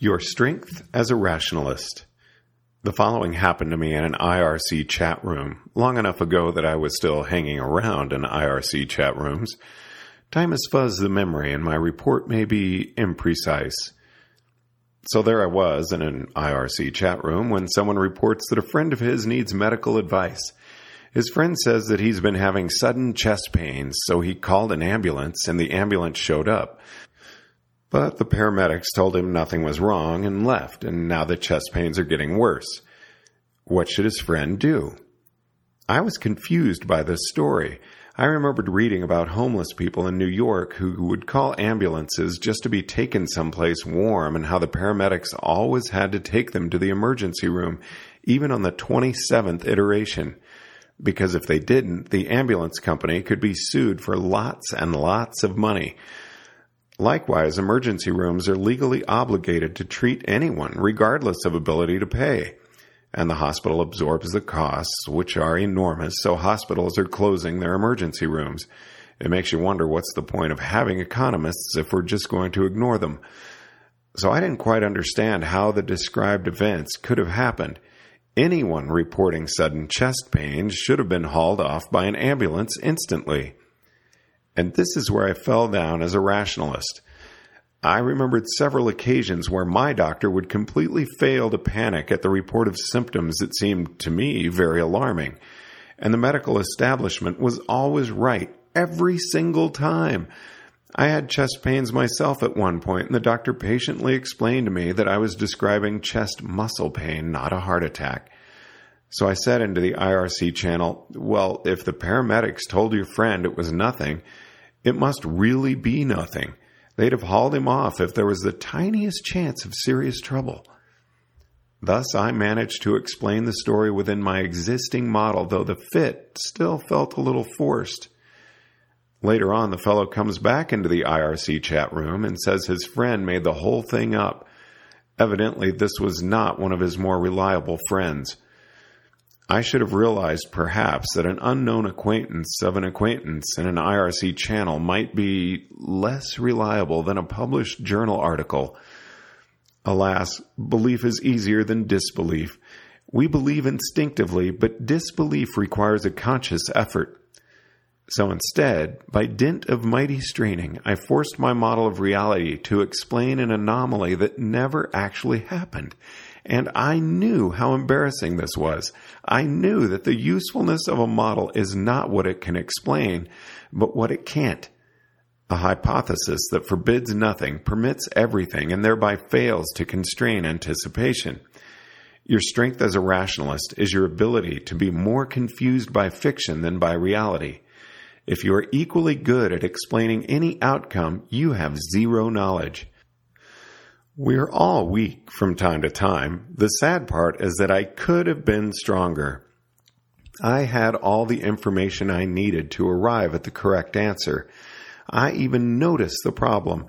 Your Strength as a Rationalist. The following happened to me in an IRC chat room long enough ago that I was still hanging around in IRC chat rooms. Time has fuzzed the memory, and my report may be imprecise. So there I was in an IRC chat room when someone reports that a friend of his needs medical advice. His friend says that he's been having sudden chest pains, so he called an ambulance and the ambulance showed up. But the paramedics told him nothing was wrong and left, and now the chest pains are getting worse. What should his friend do? I was confused by this story. I remembered reading about homeless people in New York who would call ambulances just to be taken someplace warm and how the paramedics always had to take them to the emergency room, even on the 27th iteration. Because if they didn't, the ambulance company could be sued for lots and lots of money. Likewise, emergency rooms are legally obligated to treat anyone, regardless of ability to pay. And the hospital absorbs the costs, which are enormous, so hospitals are closing their emergency rooms. It makes you wonder what's the point of having economists if we're just going to ignore them. So I didn't quite understand how the described events could have happened. Anyone reporting sudden chest pains should have been hauled off by an ambulance instantly. And this is where I fell down as a rationalist. I remembered several occasions where my doctor would completely fail to panic at the report of symptoms that seemed to me very alarming. And the medical establishment was always right every single time. I had chest pains myself at one point, and the doctor patiently explained to me that I was describing chest muscle pain, not a heart attack. So I said into the IRC channel, Well, if the paramedics told your friend it was nothing, it must really be nothing. They'd have hauled him off if there was the tiniest chance of serious trouble. Thus, I managed to explain the story within my existing model, though the fit still felt a little forced. Later on, the fellow comes back into the IRC chat room and says his friend made the whole thing up. Evidently, this was not one of his more reliable friends. I should have realized perhaps that an unknown acquaintance of an acquaintance in an IRC channel might be less reliable than a published journal article. Alas, belief is easier than disbelief. We believe instinctively, but disbelief requires a conscious effort. So instead, by dint of mighty straining, I forced my model of reality to explain an anomaly that never actually happened and I knew how embarrassing this was. I knew that the usefulness of a model is not what it can explain, but what it can't. A hypothesis that forbids nothing, permits everything, and thereby fails to constrain anticipation. Your strength as a rationalist is your ability to be more confused by fiction than by reality. If you are equally good at explaining any outcome, you have zero knowledge. We're all weak from time to time. The sad part is that I could have been stronger. I had all the information I needed to arrive at the correct answer. I even noticed the problem,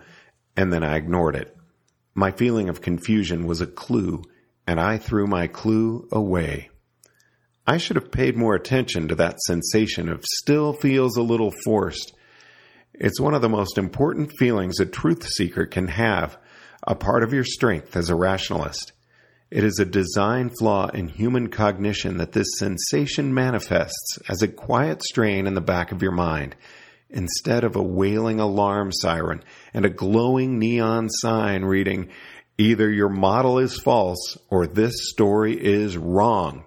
and then I ignored it. My feeling of confusion was a clue, and I threw my clue away. I should have paid more attention to that sensation of still feels a little forced. It's one of the most important feelings a truth seeker can have a part of your strength as a rationalist. It is a design flaw in human cognition that this sensation manifests as a quiet strain in the back of your mind, instead of a wailing alarm siren and a glowing neon sign reading, either your model is false or this story is wrong.